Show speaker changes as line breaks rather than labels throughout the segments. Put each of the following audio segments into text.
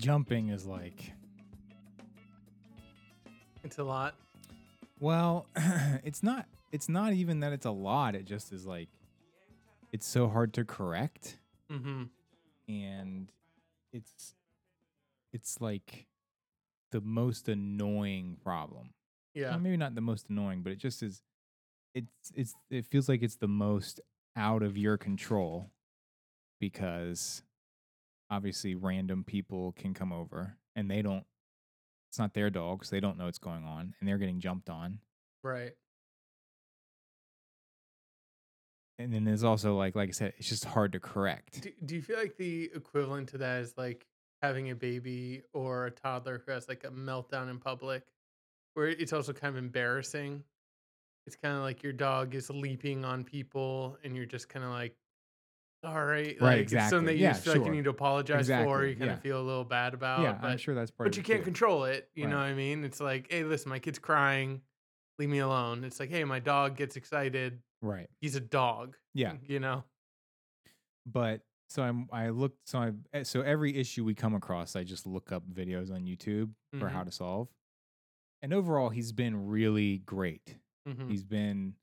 jumping is like
It's a lot.
Well, it's not it's not even that it's a lot. It just is like it's so hard to correct
Mm-hmm.
and it's it's like the most annoying problem.
Yeah.
Well, maybe not the most annoying, but it just is it's it's it feels like it's the most out of your control because obviously random people can come over and they don't it's not their dogs, they don't know what's going on and they're getting jumped on.
Right.
And then there's also like like I said, it's just hard to correct.
Do, do you feel like the equivalent to that is like having a baby or a toddler who has like a meltdown in public, where it's also kind of embarrassing? It's kind of like your dog is leaping on people, and you're just kind of like, all right,
Right,
like it's something that
exactly.
you
Yeah,
feel like you
sure.
need to apologize for.
Exactly,
You kind
yeah.
of feel a little bad about.
yeah,
but,
I'm sure that's part
but you can't
too.
control it. You know what I mean? It's like, hey, listen, my kid's crying. Leave me alone. It's like, hey, my dog gets excited.
Right.
He's a dog.
Yeah.
You know?
but so I'm I looked so I eh, so every issue we come across I just look up videos on YouTube for
Mhm.
how to solve. And overall he's been really great.
Mhm.
He's been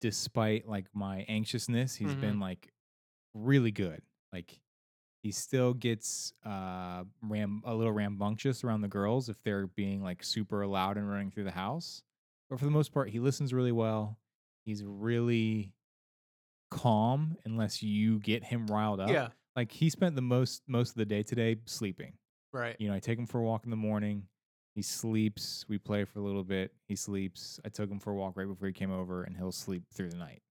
despite like my anxiousness, he's
Mhm.
been like really good. Like he still gets uh ram a little rambunctious around the girls if they're being like super loud and running through the house. But for the most part he listens really well. He's really calm unless you get him riled up.
Yeah.
Like he spent the most most of the day today sleeping.
Right.
You know, I take him for a walk in the morning. He sleeps. We play for a little bit. He sleeps. I took him for a walk right before he came over, and he'll sleep through the night.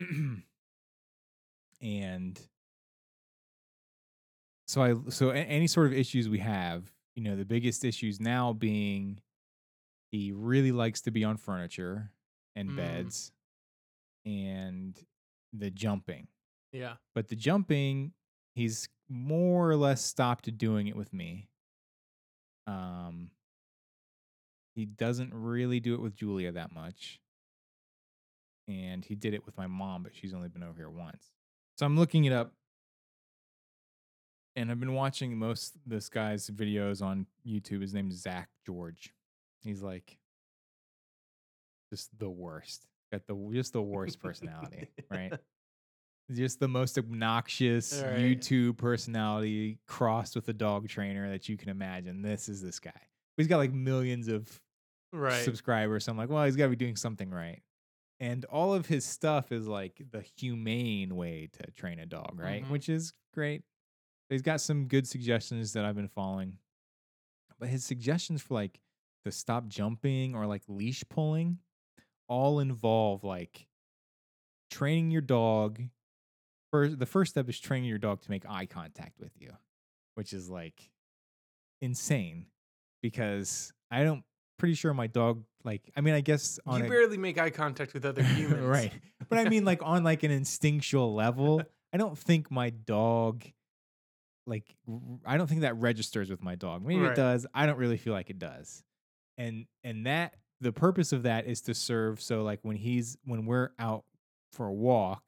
and so I so any sort of issues we have, you know, the biggest issues now being he really likes to be on furniture and
Mm.
beds, and the jumping
Yeah.
but the jumping he's more or less stopped doing it with me um he doesn't really do it with julia that much. And he did it with my mom but she's only been over here once. So i'm looking it up. And i've been watching most this guy's videos on youtube. His name's zak george. He's like just the worst. Got the just the worst personality right just the most obnoxious
Right.
YouTube personality crossed with a dog trainer that you can imagine. This is this guy. He's got like millions of
Right.
subscribers. So I'm like, well, he's got to be doing something right. And all of his stuff is like the humane way to train a dog, right?
Mhm.
Which is great. He's got some good suggestions that I've been following. But his suggestions for like to stop jumping or like leash pulling all involve like training your dog. First, the first step is training your dog to make eye contact with you, which is like insane because I don't pretty sure my dog like I mean I guess on
you
a,
barely make eye contact with other humans.
right. But I mean like on like an instinctual level, I don't think my dog like I don't think that registers with my dog. Maybe
Right.
it does. I don't really feel like it does. And and that the purpose of that is to serve so like when he's when we're out for a walk,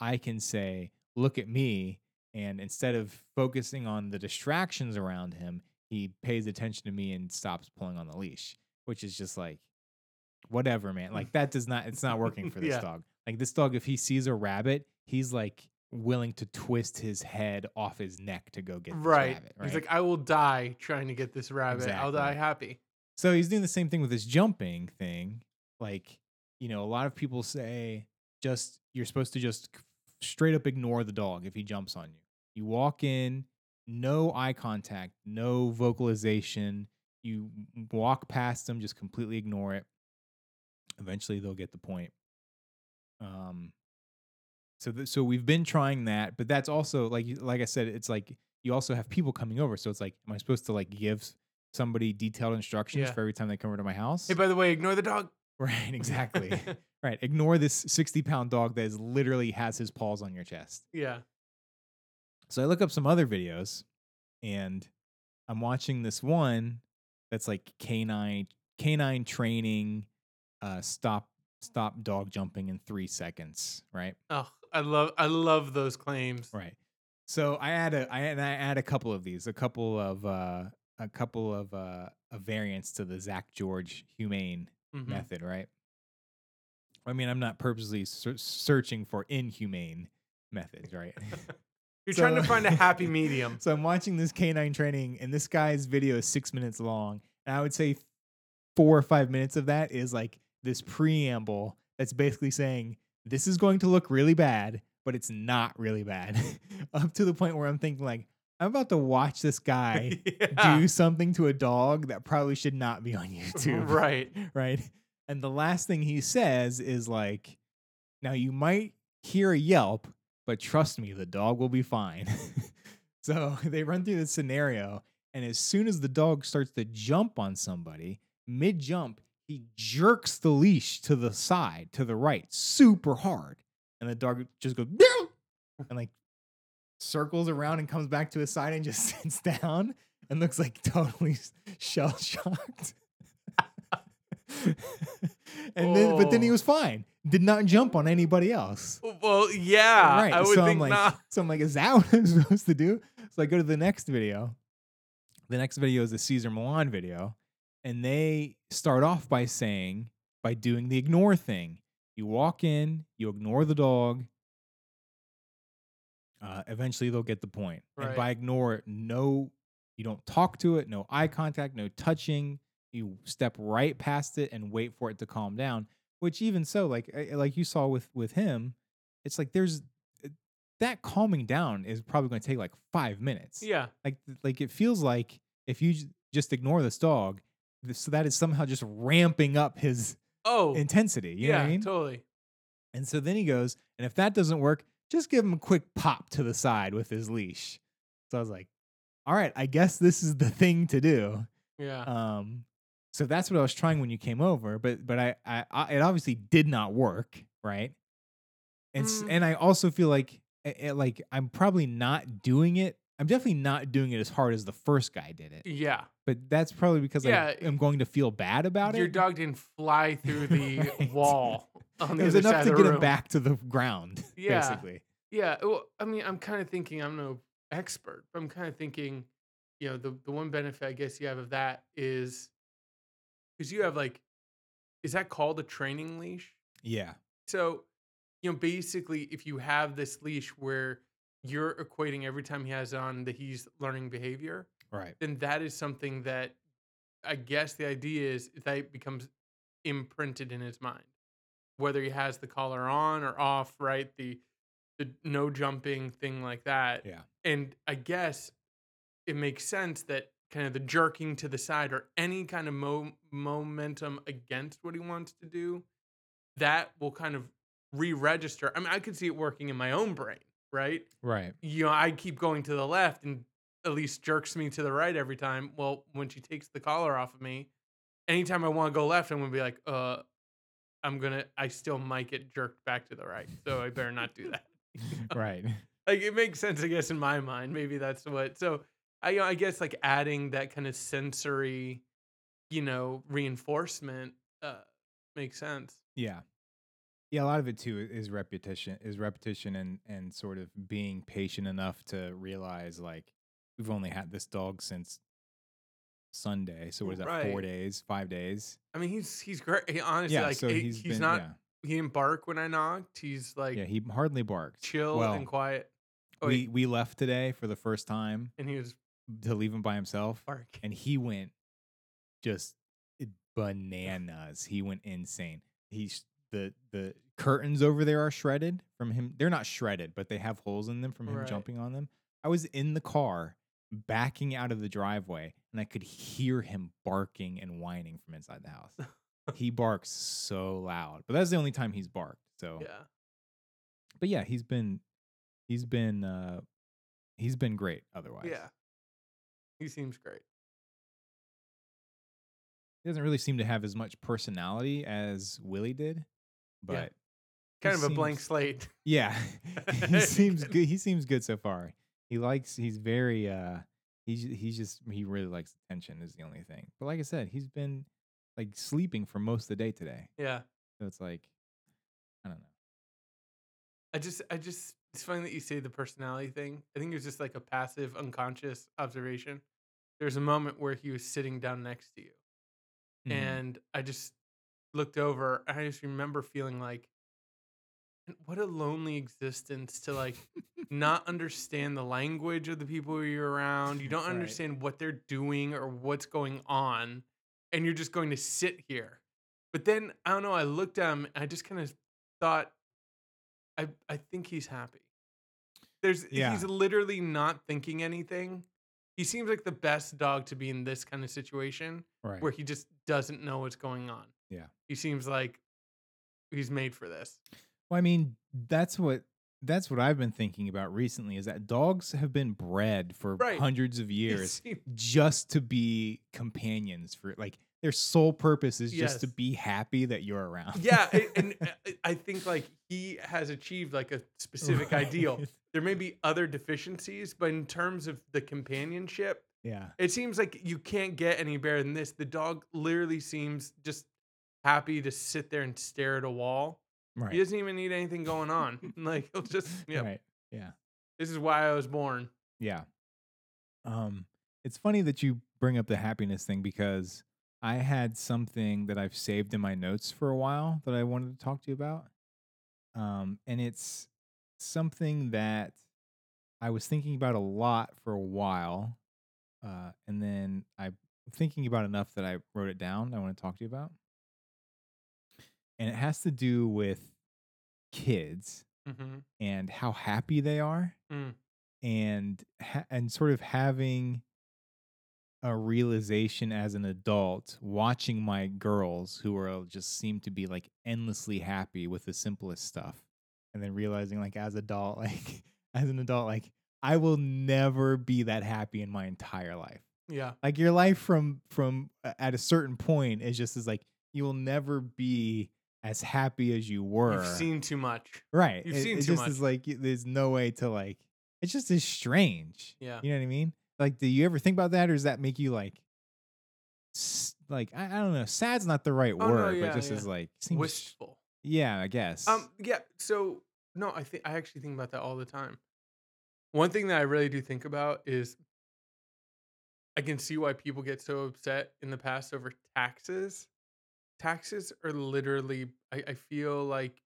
I can say, "Look at me." And instead of focusing on the distractions around him, he pays attention to me and stops pulling on the leash, which is just like whatever, man. Like that does not it's not working for this
Yeah.
dog. Like this dog if he sees a rabbit, he's like willing to twist his head off his neck to go get this
Right.
rabbit,
He's like, I will die trying to get this rabbit. I'll die happy.
So he's doing the same thing with this jumping thing. Like, you know, a lot of people say just you're supposed to just straight up ignore the dog if he jumps on you. You walk in, no eye contact, no vocalization. You walk past them, just completely ignore it. Eventually, they'll get the point. Um, so th- so we've been trying that, but that's also like like I said, it's like you also have people coming over. So it's like, am I supposed to like give somebody detailed instructions
Yeah.
for every time they come over to my house?
Hey, by the way, ignore the dog.
right, exactly. right, ignore this sixty pound dog that is literally has his paws on your chest.
yeah.
So I look up some other videos, and I'm watching this one that's like canine canine training, uh, stop stop dog jumping in three seconds. Right.
Oh, I love I love those claims.
Right. So I add a I and I add a couple of these, a couple of uh a couple of uh variants to the Zak George humane
Mhm.
method, right? I mean, I'm not purposely ser- searching for inhumane methods, right?
You're trying to find a happy medium.
so I'm watching this canine training, and this guy's video is six minutes long, and I would say four or five minutes of that is like this preamble that's basically saying this is going to look really bad, but it's not really bad, up to the point where I'm thinking like I'm about to watch this guy
Yeah.
do something to a dog that probably should not be on YouTube,
Right.
right? And the last thing he says is like, now you might hear a yelp, but trust me, the dog will be fine. so they run through this scenario, and as soon as the dog starts to jump on somebody, mid jump, he jerks the leash to the side, to the right, super hard. And the dog just goes, and like circles around and comes back to his side and just sits down and looks like totally shell shocked. and then, but then he
Oh.
was fine. Did not jump on anybody else.
Well, yeah.
right.
I would
so
think
I'm like,
not.
so I'm like, is that what I'm supposed to do? So I go to the next video. The next video is a Cesar Millan video, and they start off by saying by doing the ignore thing. You walk in, you ignore the dog. Uh, eventually, they'll get the point. And
Right.
by ignore, no, you don't talk to it, no eye contact, no touching. You step right past it and wait for it to calm down. Which even so, like like you saw with with him, it's like there's uh, that calming down is probably going to take like five minutes.
Yeah.
Like like it feels like if you just ignore this dog, so that is somehow just ramping up his
Oh.
intensity. You
yeah.
know what I mean?
Totally.
And so then he goes, and if that doesn't work, just give him a quick pop to the side with his leash. So I was like, all right, I guess this is the thing to do.
Yeah.
Um, so that's what I was trying when you came over, but but I, I, I it obviously did not work, right? And
Mm.
and I also feel like eh, like I'm probably not doing it. I'm definitely not doing it as hard as the first guy did it.
yeah.
But that's probably because
Yeah,
I am going to feel bad about
Your
it.
Your dog didn't fly through the
Right.
wall on the
it was enough to get him back to the ground,
Yeah.
basically.
Yeah. Well, I mean, I'm kind of thinking I'm no expert, but I'm kind of thinking, you know, the the one benefit I guess you have of that is because you have like, is that called a training leash?
Yeah.
So, you know, basically, if you have this leash where you're equating every time he has on that he's learning behavior,
Right.
then that is something that I guess the idea is that it becomes imprinted in his mind, whether he has the collar on or off, right? The the no jumping thing like that.
Yeah.
And I guess it makes sense that kind of the jerking to the side or any kind of mo- momentum against what he wants to do, that will kind of re-register. I mean, I could see it working in my own brain, right?
Right.
you know, I keep going to the left and Elise jerks me to the right every time. Well, when she takes the collar off of me, anytime I want to go left, I'm gonna be like, uh, I'm gonna, I still might get jerked back to the right, so I better not do that.
right.
Like it makes sense, I guess, in my mind. Maybe that's what. So I, you know, I guess like adding that kind of sensory, you know, reinforcement uh, makes sense.
Yeah. Yeah, a lot of it too is repetition, is repetition and and sort of being patient enough to realize like we've only had this dog since Sunday. So what is that? Four days, five days?
I mean, he's he's great. He, honestly,
yeah.
like
so
he-
he's
he's
been,
not.
yeah.
He didn't bark when I knocked. He's like
yeah, he hardly barked.
chill
well,
and quiet. Oh,
we
wait,
we left today for the first time
and he was
to leave him by himself,
barking.
and he went just bananas. He went insane. He's the the curtains over there are shredded from him. They're not shredded, but they have holes in them from him
Right.
jumping on them. I was in the car backing out of the driveway, and I could hear him barking and whining from inside the house. he barks so loud, but that's the only time he's barked. So,
Yeah.
but yeah, he's been he's been uh he's been great otherwise.
Yeah. He seems great.
He doesn't really seem to have as much personality as Willie did, but
Kind
he
of a blank slate.
Yeah, he seems good. He seems good so far. He likes. He's very. uh He's he's just he really likes attention is the only thing. But like I said, he's been like sleeping for most of the day today.
Yeah.
So it's like, I don't know.
I just I just it's funny that you say the personality thing. I think it was just like a passive, unconscious observation. There's a moment where he was sitting down next to you,
Mhm.
and I just looked over. And I just remember feeling like, what a lonely existence to like not understand the language of the people you're around. You don't understand what they're doing or what's going on, and you're just going to sit here. But then I don't know. I looked at him. And I just kind of thought, I I think he's happy. There's
Yeah.
he's literally not thinking anything. He seems like the best dog to be in this kind of situation
right.
where he just doesn't know what's going on.
Yeah.
He seems like he's made for this.
Well, I mean, that's what that's what I've been thinking about recently is that dogs have been bred for
Right.
hundreds of years just to be companions for like their sole purpose is just to be happy that you're around.
yeah, and, uh, I think like he has achieved like a specific ideal. There may be other deficiencies, but in terms of the companionship,
Yeah.
it seems like you can't get any better than this. The dog literally seems just happy to sit there and stare at a wall.
Right.
He doesn't even need anything going on. like he'll just, yeah,
Right. Yeah.
this is why I was born.
Yeah. Um, it's funny that you bring up the happiness thing because I had something that I've saved in my notes for a while that I wanted to talk to you about. Um, and it's something that I was thinking about a lot for a while. Uh, and then I'm thinking about enough that I wrote it down. I want to talk to you about. And it has to do with kids
hmm
and how happy they are
Mm.
and ha- and sort of having a realization as an adult watching my girls who are just seem to be like endlessly happy with the simplest stuff and then realizing like as adult like as an adult like I will never be that happy in my entire life
Yeah.
like your life from from uh, at a certain point is just as like you will never be as happy as you were
You've seen too much.
Right.
You've
it,
seen
it
too
just is like there's no way to like it's just is strange.
Yeah.
You know what I mean? Like do you ever think about that or does that make you like s- like I, I don't know, sad's not the right
Oh, no,
word,
yeah,
but just
yeah.
is like seems
Wistful.
Yeah, I guess.
Um, yeah. So no, I think I actually think about that all the time. One thing that I really do think about is I can see why people get so upset in the past over taxes. Taxes are literally, I, I feel like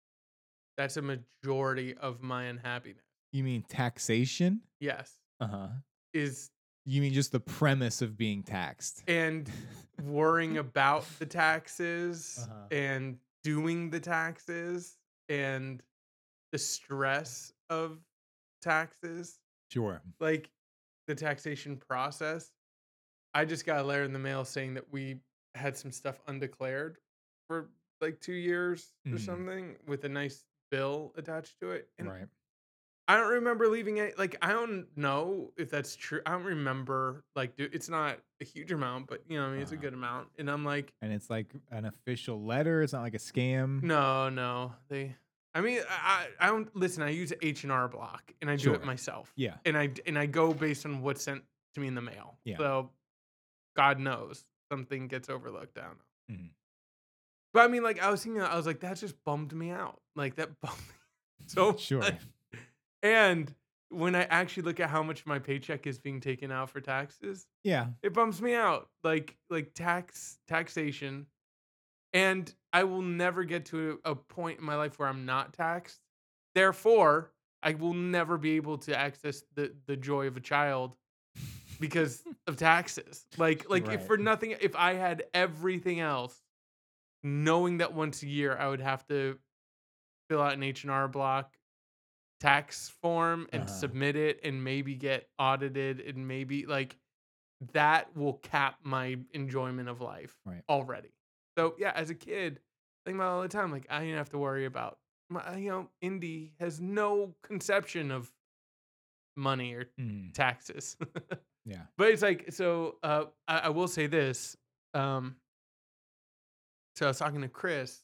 that's a majority of my unhappiness.
you mean taxation?
Yes,
Uh-huh.
is
You mean just the premise of being taxed.
and worrying about the taxes
Uh-huh.
and doing the taxes and the stress of taxes
Sure.
like the taxation process. I just got a letter in the mail saying that we had some stuff undeclared for like two years or
Mhm.
something with a nice bill attached to it. And
right.
I don't remember leaving it. Like, I don't know if that's true. I don't remember, like, dude, it's not a huge amount, but you know, I mean, it's a
Uh-huh.
good amount. And I'm like,
And it's like an official letter, it's not like a scam.
no, no. They, I mean, I, I I don't listen. I use H and R Block, and I do
Sure.
it myself.
Yeah.
and I and I go based on what's sent to me in the mail.
Yeah.
So God knows something gets overlooked. I don't know.
Mhm.
But I mean, like I was thinking, I was like, that just bummed me out. Like that bummed me so
Sure.
much. And when I actually look at how much my paycheck is being taken out for taxes,
Yeah.
it bums me out. Like like tax taxation, and I will never get to a, point in my life where I'm not taxed. Therefore, I will never be able to access the the joy of a child because of taxes. Like like if for nothing, if I had everything else, knowing that once a year I would have to fill out an H and R block tax form and
Uh-huh.
submit it and maybe get audited and maybe like that will cap my enjoyment of life
Right.
already. So yeah, as a kid, I think about it all the time. Like I didn't have to worry about my, you know, Indy has no conception of money or
Mm,
taxes.
yeah.
but it's like so. Uh, I, I will say this. Um, so I was talking to Chris,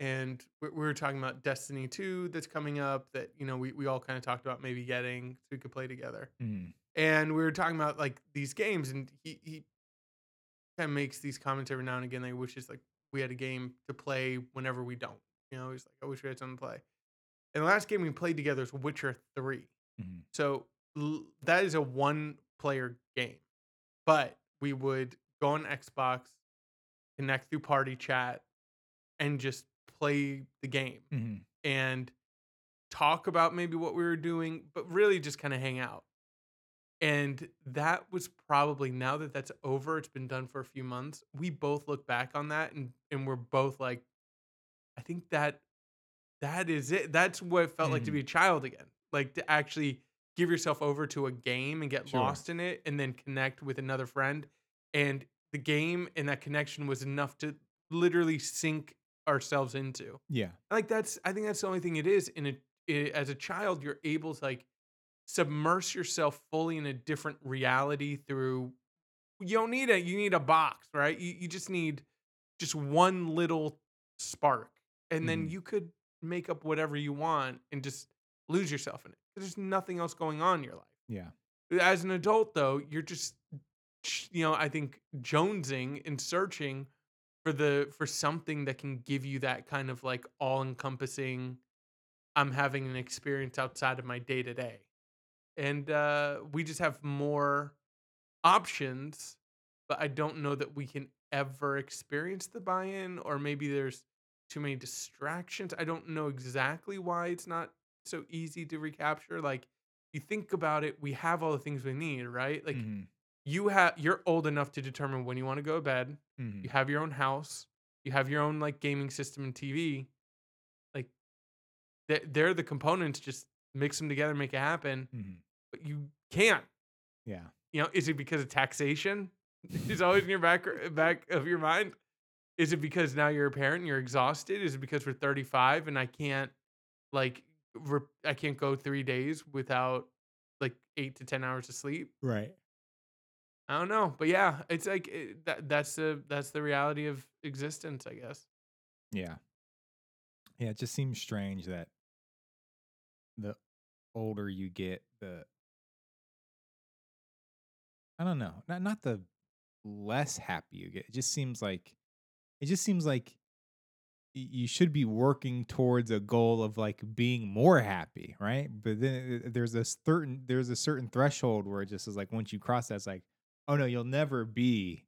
and we, we were talking about Destiny Two that's coming up. That you know we we all kind of talked about maybe getting so we could play together
Mm,
and we were talking about like these games and he, he kind of makes these comments every now and again like wishes like we had a game to play whenever we don't you know he's like i wish we had something to play And the last game we played together is Witcher 3.
Mhm.
So l- that is a one player game. But we would go on Xbox, connect through party chat, and just play the game
Mhm.
and talk about maybe what we were doing, but really just kind of hang out. And that was probably now that that's over, it's been done for a few months. We both look back on that and and we're both like, I think that that is it. That's what it felt like to be a child again. Like to actually give yourself over to a game and get
Sure.
lost in it and then connect with another friend. And the game and that connection was enough to literally sink ourselves into
Yeah.
like that's i think that's the only thing it is in a i as a child you're able to like submerge yourself fully in a different reality through you don't need a you need a box right you, you just need just one little spark and then
Mhm.
you could make up whatever you want and just lose yourself in it there's nothing else going on in your life
Yeah.
as an adult though you're just you know i think jonesing and searching for the for something that can give you that kind of like all encompassing i'm having an experience outside of my day to day and uh we just have more options but i don't know that we can ever experience the buy-in or maybe there's too many distractions. I don't know exactly why it's not so easy to recapture like you think about it we have all the things we need right? Like
Mhm.
You have you're old enough to determine when you want to go to bed.
Mhm.
you have your own house. You have your own like gaming system and tv like they're, they're the components just mix them together make it happen.
Mhm.
but you can't.
Yeah.
you know is it because of taxation? Is always in your back back of your mind? Is it because now you're a parent and you're exhausted? Is it because we're 35 and i can't like re- i can't go three days without like eight to ten hours of sleep?
Right.
I don't know, but yeah, it's like it, that. That's the that's the reality of existence, I guess.
Yeah. Yeah, it just seems strange that the older you get, the I don't know, not not the less happy you get. It just seems like it just seems like you should be working towards a goal of like being more happy, right? But then uh, there's a certain there's a certain threshold where it just is like once you cross that, it's like, oh no, you'll never be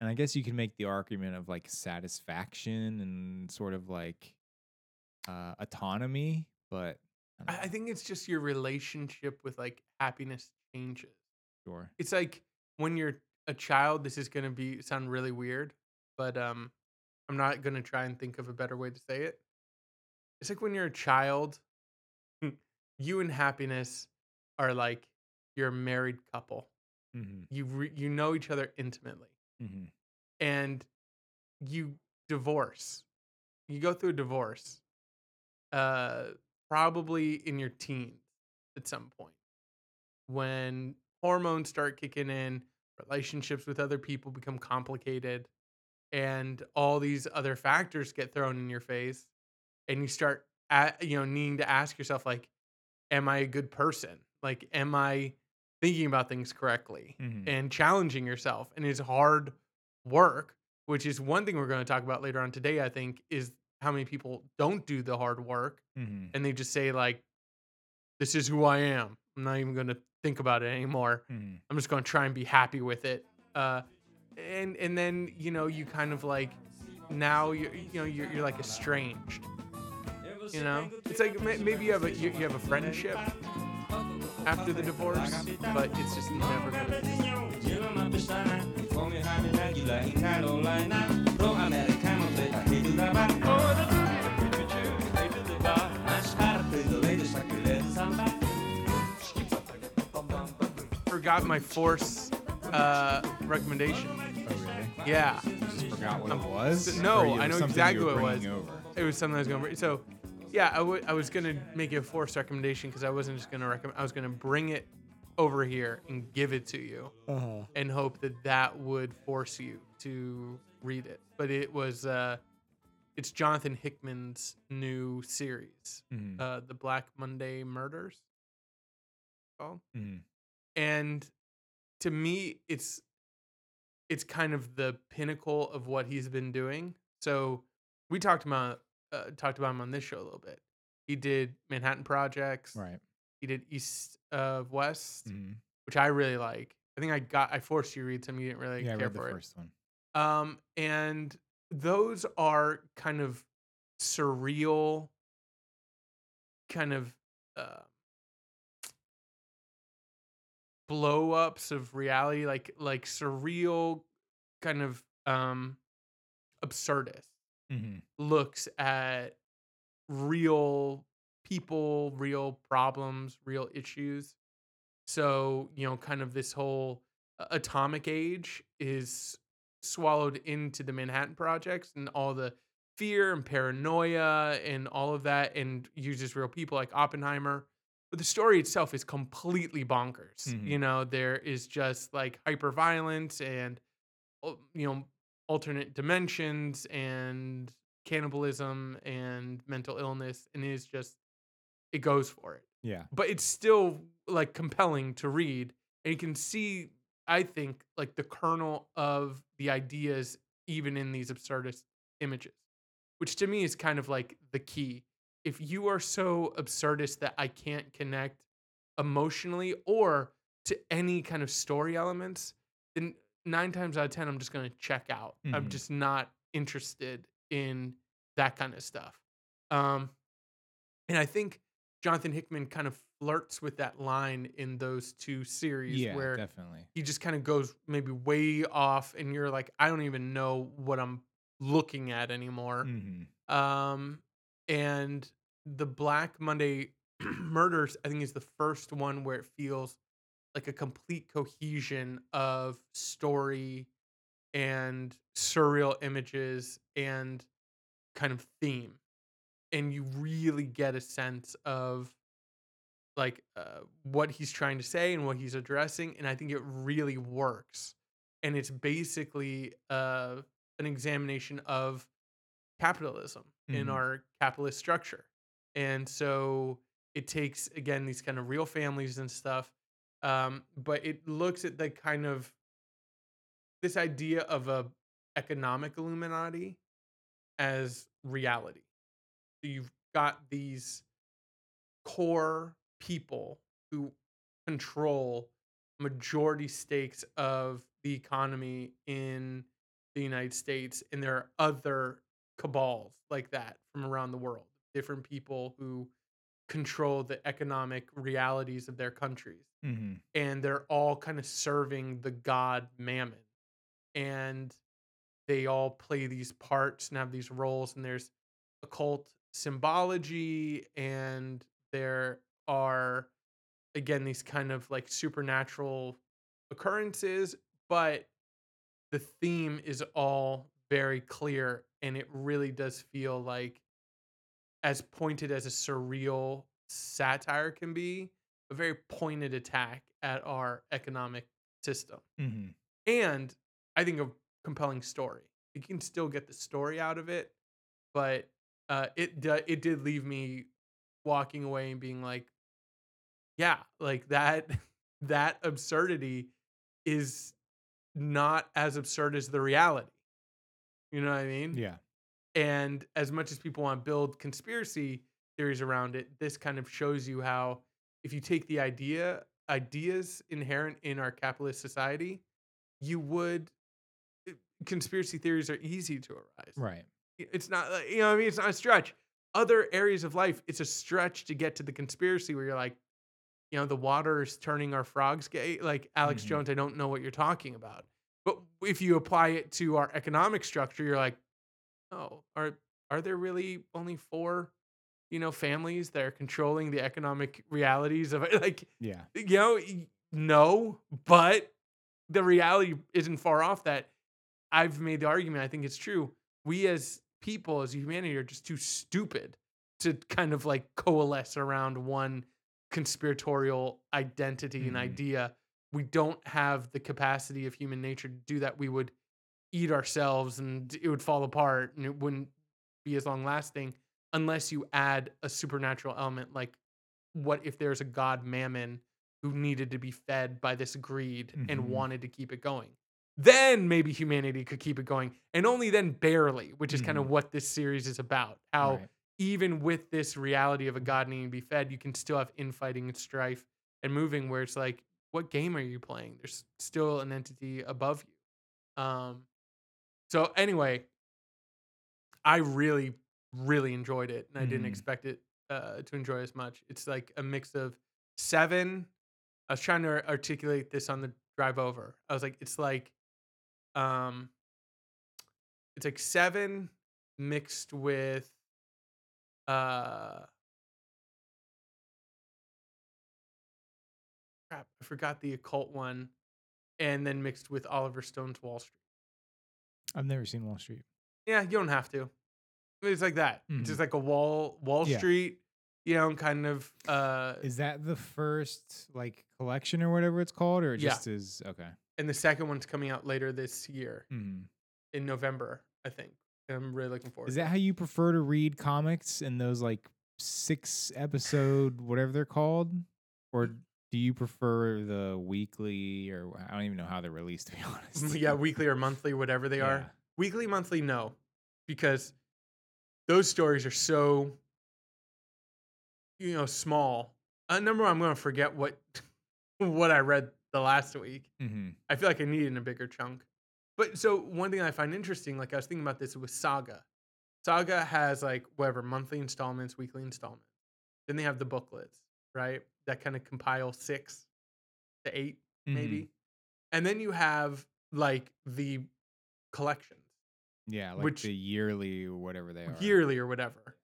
and I guess you can make the argument of like satisfaction and sort of like uh, autonomy, but I
I,
don't
I
know,
think it's just your relationship with like happiness changes.
sure.
It's like when you're a child. This is gonna be sound really weird, but um, I'm not gonna try and think of a better way to say it. It's like when you're a child, you and happiness are like you're a married couple.
Mm-hmm,
You re- you know each other intimately.
mm-hmm,
and you divorce. You go through a divorce, uh, probably in your teens at some point, when hormones start kicking in, relationships with other people become complicated, and all these other factors get thrown in your face, and you start, at, you know, needing to ask yourself, like, am I a good person? Like, am I thinking about things correctly?
mm-hmm.
and challenging yourself and it's hard work which is one thing we're going to talk about later on today i think is how many people don't do the hard work
mm-hmm,
and they just say like this is who i am i'm not even going to think about it anymore
mm-hmm.
i'm just going to try and be happy with it uh, and and then you know you kind of like now you're you know you're, you're like estranged you know it's like maybe you have a you, you have a friendship after the divorce but it's just never gonna forgot my force uh, recommendation.
Oh, really?
Yeah,
forgot what
Um,
it was?
no,
Or you-
I know
something
exactly
were
what it was.
bringing Over?
it was something I was going to. So, yeah, I was going to make a force recommendation because I wasn't just going to recommend. I was going to bring it over here and give it to you
Uh-huh.
and hope that that would force you to read it. But it was. Uh, it's Jonathan Hickman's new series,
Mm-hmm.
uh, the Black Monday Murders. Called.
mm-hmm.
and to me it's it's kind of the pinnacle of what he's been doing so we talked about uh, talked about him on this show a little bit He did Manhattan Projects.
Right.
He did East of West,
Mhm.
which I really like. I think I got I forced you to read some. You didn't really
Yeah, I
care for it.
first one.
Um, and those are kind of surreal, kind of uh, blow ups of reality, like like surreal, kind of um, absurdist
hmm
looks at real people, real problems, real issues. So, you know, kind of this whole uh, atomic age is swallowed into the Manhattan Projects and all the fear and paranoia and all of that and uses real people like Oppenheimer. But the story itself is completely bonkers.
Mhm.
You know, there is just like hyper violence and you know alternate dimensions and cannibalism and mental illness and it is just it goes for it
Yeah.
but it's still like compelling to read and you can see i think like the kernel of the ideas even in these absurdist images which to me is kind of like the key if you are so absurdist that i can't connect emotionally or to any kind of story elements then nine times out of ten i'm just going to check out i'm
Mhm.
just not interested in that kind of stuff um and i think jonathan hickman kind of flirts with that line in those two series
Yeah,
where
definitely.
he just kind of goes maybe way off and you're like i don't even know what i'm looking at anymore
hmm
um and the black monday murders i think is the first one where it feels like a complete cohesion of story and surreal images and kind of theme and you really get a sense of like uh, what he's trying to say and what he's addressing and i think it really works and it's basically uh, an examination of capitalism in
Mhm.
our capitalist structure and so it takes again these kind of real families and stuff um, but it looks at the kind of this idea of a economic illuminati as reality. So you've got these core people who control majority stakes of the economy in the United States and there are other cabals like that from around the world different people who control the economic realities of their countries
hmm
and they're all kind of serving the god mammon and they all play these parts and have these roles and there's occult symbology and there are again these kind of like supernatural occurrences but the theme is all very clear and it really does feel like as pointed as a surreal satire can be a very pointed attack at our economic system
hmm
and I think a compelling story. You can still get the story out of it, but uh, it it did leave me walking away and being like, yeah, like that that absurdity is not as absurd as the reality. You know what I mean?
Yeah.
And as much as people want to build conspiracy theories around it, this kind of shows you how if you take the idea ideas inherent in our capitalist society, you would conspiracy theories are easy to arise.
Right.
It's not like- you know what I mean it's not a stretch. Other areas of life, it's a stretch to get to the conspiracy where you're like, you know, the water is turning our frogs gay. Like Alex
Mhm.
Jones, I don't know what you're talking about. But if you apply it to our economic structure, you're like, oh, are are there really only four, you know, families that are controlling the economic realities of it? Like,
Yeah.
you know, no, but the reality isn't far off that I've made the argument, I think it's true. We as people, as humanity, are just too stupid to kind of like coalesce around one conspiratorial identity and
Mhm.
idea. We don't have the capacity of human nature to do that. We would eat ourselves and it would fall apart and it wouldn't be as long lasting unless you add a supernatural element like what if there's a god mammon who needed to be fed by this greed and
Mhm.
wanted to keep it going then maybe humanity could keep it going and only then barely which is kind of what this series is about how
Right.
even with this reality of a god needing to be fed, you can still have infighting and strife and moving where it's like, what game are you playing? There's still an entity above you. Um, so anyway, I really, really enjoyed it, and I didn't
Mhm.
expect it uh, to enjoy as much. It's like a mix of seven. I was trying to articulate this on the drive over. I was like, it's like, um, it's like seven mixed with, uh, crap, I forgot the occult one, and then mixed with Oliver Stone's Wall Street.
I've never seen Wall Street.
Yeah, you don't have to. It's like that. It's just like a wall Wall
Yeah.
Street, you know, kind of uh
Is that the first like collection or whatever it's called, or it
Yeah.
just is okay?
and the second one's coming out later this year
Mhm.
in November, I think. And I'm really looking forward.
Is that how you prefer to read comics in those like six episode whatever they're called, or do you prefer the weekly or I don't even know how they're released to be honest?
yeah, weekly or monthly, whatever they are. Weekly, monthly, no. Because those stories are so you know, small. Uh, number one, I'm gonna forget what what I read the last week.
hmm
I feel like I need it in a bigger chunk. But so one thing I find interesting, like I was thinking about this with Saga. Saga has like whatever monthly installments, weekly installments. Then they have the booklets, right? That kind of compile six to 8
Mm-hmm.
maybe. And then you have like the collections,
Yeah, like
Which-
the yearly or whatever they are.
yearly or whatever.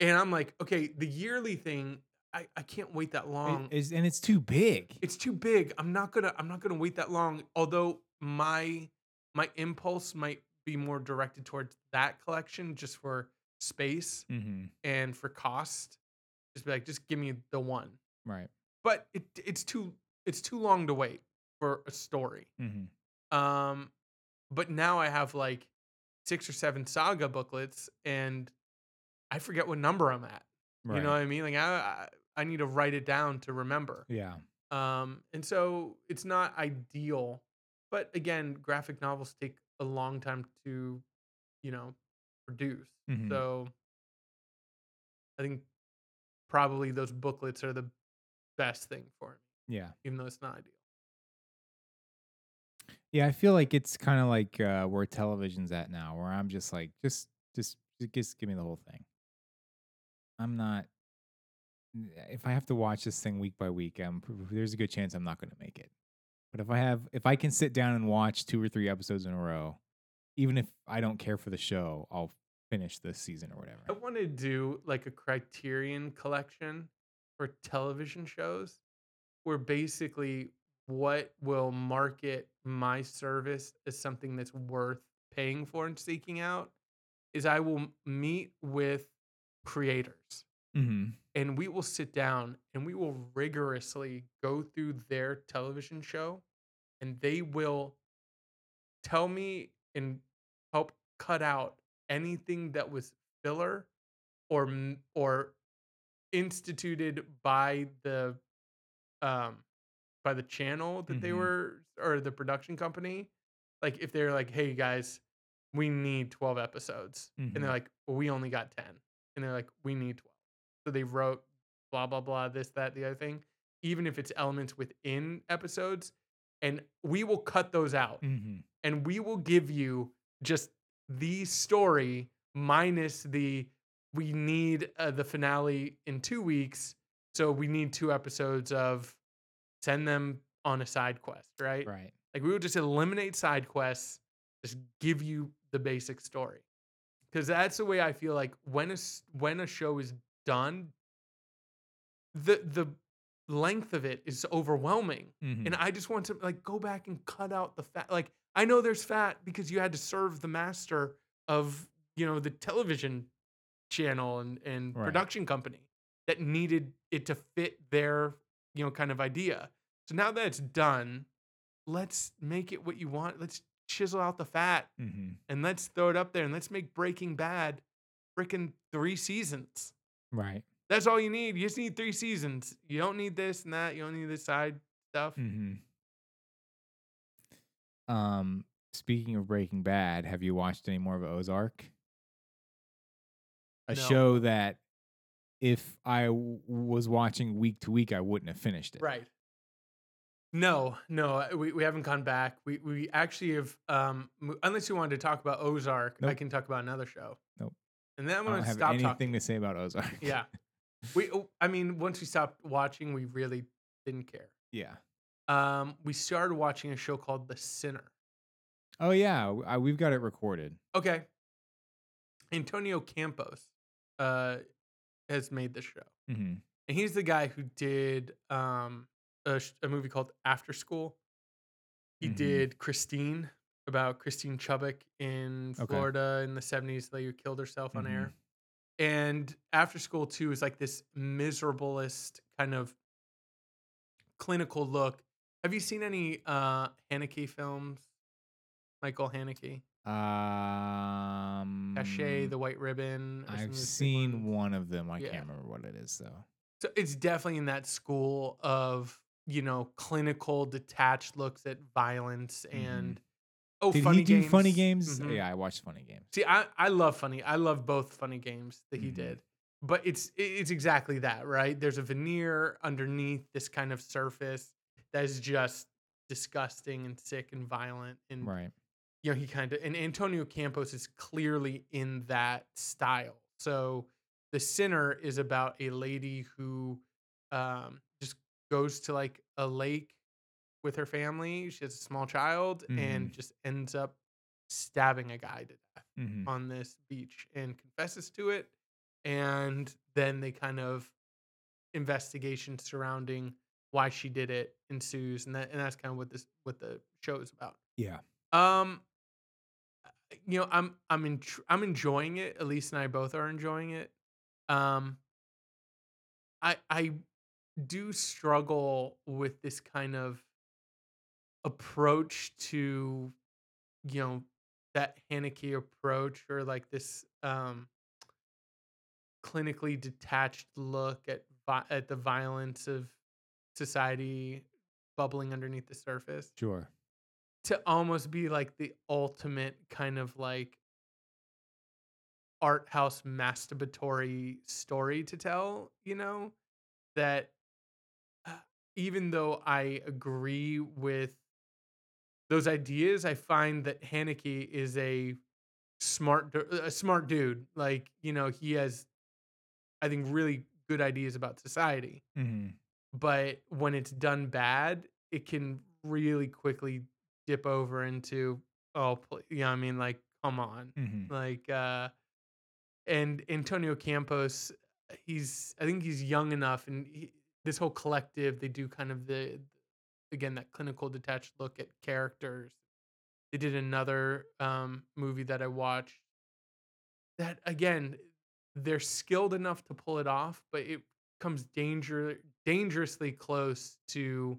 And I'm like, okay, the yearly thing, I, I can't wait that long.
it's- and it's too big.
it's too big. I'm not gonna I'm not gonna wait that long. Although my my impulse might be more directed towards that collection just for space
hmm
and for cost. Just be like, just give me the one.
Right.
But it it's too it's too long to wait for a story.
hmm
Um but now I have like six or seven saga booklets and I forget what number I'm at.
Right.
You know what I mean? Like I I I need to write it down to remember.
yeah.
Um, and so it's not ideal, but again, graphic novels take a long time to, you know, produce.
Mhm.
So I think probably those booklets are the best thing for me,
Yeah.
even though it's not ideal.
Yeah, I feel like it's kind of like uh, where television's at now, where I'm just like, just, just, just give me the whole thing. I'm not. If I have to watch this thing week by week, um, there's a good chance I'm not going to make it. But if I have, if I can sit down and watch two or three episodes in a row, even if I don't care for the show, I'll finish this season or whatever.
I want to do like a criterion collection for television shows where basically what will market my service as something that's worth paying for and seeking out is I will meet with creators
Mm-hmm.
and we will sit down and we will rigorously go through their television show and they will tell me and help cut out anything that was filler or or instituted by the um by the channel that they
Mhm.
were or the production company like if they're like hey guys we need 12 episodes and
Mhm.
they're like well, we only got 10 and they're like we need 12 so they wrote blah blah blah this that the other thing even if it's elements within episodes and we will cut those out
Mm-hmm.
and we will give you just the story minus the we need uh, the finale in two weeks so we need two episodes of send them on a side quest right
Right.
like we would just eliminate side quests just give you the basic story because that's the way i feel like when a when a show is done the the length of it is overwhelming
Mm-hmm.
and I just want to like go back and cut out the fat. Like I know there's fat because you had to serve the master of you know the television channel and and
Right.
production company that needed it to fit their you know kind of idea. So now that it's done, let's make it what you want. Let's chisel out the fat
mm-hmm.
and let's throw it up there and let's make Breaking Bad freaking three seasons.
Right.
That's all you need. You just need three seasons. You don't need this and that. You don't need this side stuff.
Mm-hmm. Um, speaking of Breaking Bad, have you watched any more of Ozark? a
No.
show that if I w- was watching week to week, I wouldn't have finished it.
Right. No, no, uh, we, we haven't gone back. We we actually have um unless you wanted to talk about Ozark, I can talk about another show.
Nope.
And then I'm gonna
don't have
stop
anything
talking.
to say about Ozark.
Yeah. We oh, I mean, once we stopped watching, we really didn't care.
yeah.
Um, we started watching a show called The Sinner.
Oh yeah, I, we've got it recorded.
Okay. Antonio Campos uh has made the show.
hmm
And he's the guy who did um a, a movie called After School. He
Mhm.
did Christine about Christine Chubbuck in
Okay.
Florida in the 70s, the lady who killed herself on
Mhm.
air. And After School 2 is like this miserablest kind of clinical look. Have you seen any uh Haneke films? Michael Haneke,
Um,
Caché, The White Ribbon. or some of
I've seen one of them. I
Yeah.
can't remember what it is though.
So it's definitely in that school of you know clinical detached looks at violence and oh
Mm-hmm. Did
funny
he do
games.
funny games?
Mhm.
Yeah, I watched funny games.
See, I I love funny. I love both funny games that he
Mhm.
did. But it's it's exactly that, right? There's a veneer underneath this kind of surface that is just disgusting and sick and violent and
Right.
You know, he kind of and Antonio Campos is clearly in that style. So the sinner is about a lady who um just goes to like a lake with her family. She has a small child and
Mhm.
just ends up stabbing a guy to death
hmm
on this beach and confesses to it. And then they kind of investigation surrounding why she did it ensues, and that and that's kind of what this what the show is about.
Yeah.
Um, you know, I'm I'm in I'm enjoying it. Elise and I both are enjoying it. Um, I I do struggle with this kind of approach to, you know, that Haneke approach or like this um clinically detached look at at the violence of society bubbling underneath the surface
Sure.
To almost be like the ultimate kind of like art house masturbatory story to tell, you know, that uh, even though I agree with those ideas, I find that Haneke is a smart a smart dude. Like, you know, he has I think really good ideas about society
hmm
but when it's done bad, it can really quickly dip over into oh, pl- yeah, I mean, like, come on,
hmm
like, uh, and Antonio Campos, he's I think he's young enough, and he, this whole collective, they do kind of the again that clinical detached look at characters. They did another um, movie that I watched that again, they're skilled enough to pull it off, but it comes danger dangerously close to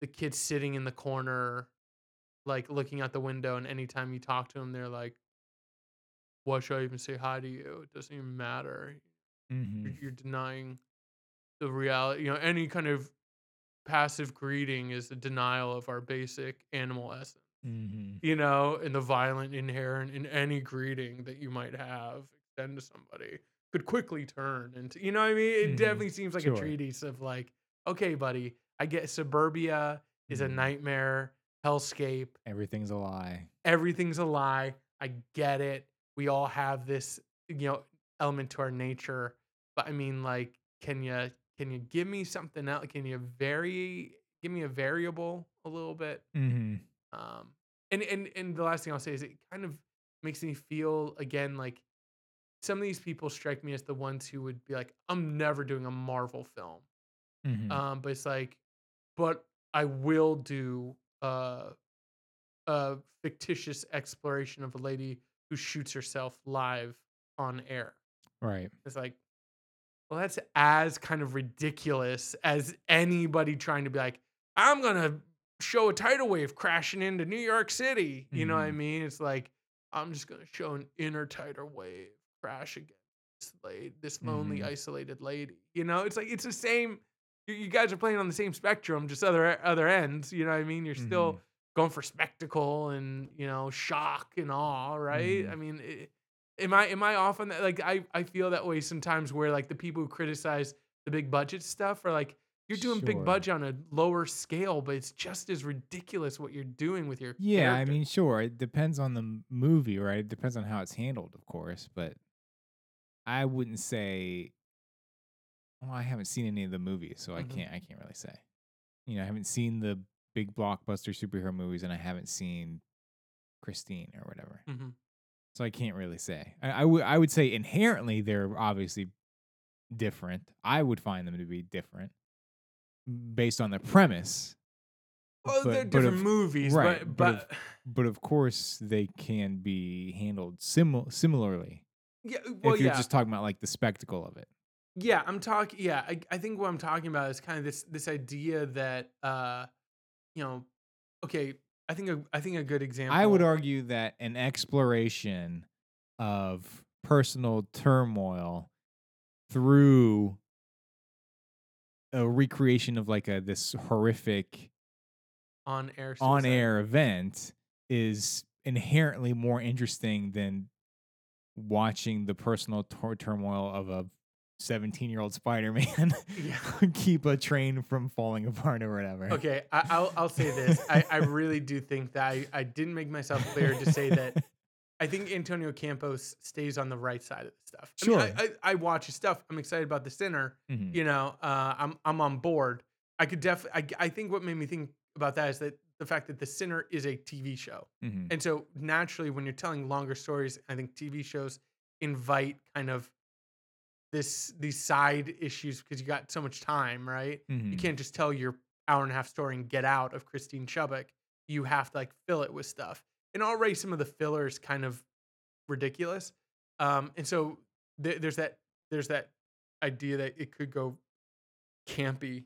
the kid sitting in the corner, like looking out the window, and anytime you talk to them, they're like, "Why should I even say hi to you? It doesn't even matter.
hmm
You're, you're denying the reality. You know, any kind of passive greeting is a denial of our basic animal essence."
hmm
you know, and the violent inherent in any greeting that you might have extend to somebody could quickly turn into, you know what I mean? It
Mhm.
definitely seems like
Sure.
a treatise of like, okay, buddy, I get suburbia is a
Mhm.
nightmare, hellscape,
Everything's a lie.
everything's a lie. I get it. We all have this, you know, element to our nature. But I mean, like, can you can you give me something else? Can you vary give me a variable a little bit?
hmm
Um, and and and the last thing I'll say is it kind of makes me feel again like some of these people strike me as the ones who would be like, I'm never doing a Marvel film.
hmm
Um, but it's like, but I will do uh, a fictitious exploration of a lady who shoots herself live on air.
right.
It's like, well, that's as kind of ridiculous as anybody trying to be like, I'm gonna show a tidal wave crashing into New York City. You know what I
Mhm.
mean? It's like I'm just gonna show an inner tidal wave crash against this lady, this lonely,
Mhm.
isolated lady. You know, it's like it's the same. You, guys are playing on the same spectrum, just other other ends. You know what I mean? You're still
Mhm.
going for spectacle and you know shock and awe, right?
Mhm.
I mean, it, Am I am I off on that? Like I I feel that way sometimes where like the people who criticize the big budget stuff are like you're doing big budget on a lower scale, but it's just as ridiculous what you're doing with your
Yeah, I mean, sure. It depends on the movie, right? It depends on how it's handled, of course. But I wouldn't say. Well, I haven't seen any of the movies, so I
Mhm.
can't. I can't really say. You know, I haven't seen the big blockbuster superhero movies, and I haven't seen Christine or whatever.
Mhm.
So I can't really say. I, I would. I would say inherently they're obviously different. I would find them to be different based on the premise.
Well,
but-
they're
but
different
of-
movies,
right,
but
but
but,
but of course they can be handled simil- similarly
yeah, well,
if you're
yeah,
just talking about like the spectacle of it.
Yeah. I'm talking. Yeah, I, I think what I'm talking about is kind of this this idea that uh, you know, okay. I think a, I think a good example.
I would argue that an exploration of personal turmoil through a recreation of like a this horrific
on air
on air event is inherently more interesting than watching the personal tur- turmoil of a 17 year old Spider-Man
Yeah.
keep a train from falling apart or whatever.
Okay, I, I'll I'll say this. I, I really do think that I, I didn't make myself clear to say that I think Antonio Campos stays on the right side of the stuff. I mean,
Sure.
I, I, I watch his stuff. I'm excited about the Sinner.
Mhm.
You know, uh, I'm I'm on board. I could def I, I think what made me think about that is that the fact that the Sinner is a TV show,
Mhm.
and so naturally, when you're telling longer stories, I think TV shows invite kind of this these side issues because you got so much time, right? You
Mhm.
can't just tell your hour and a half story and get out of Christine Chubbuck. You have to like fill it with stuff. And already some of the fillers kind of ridiculous. Um, and so th- there's that there's that idea that it could go campy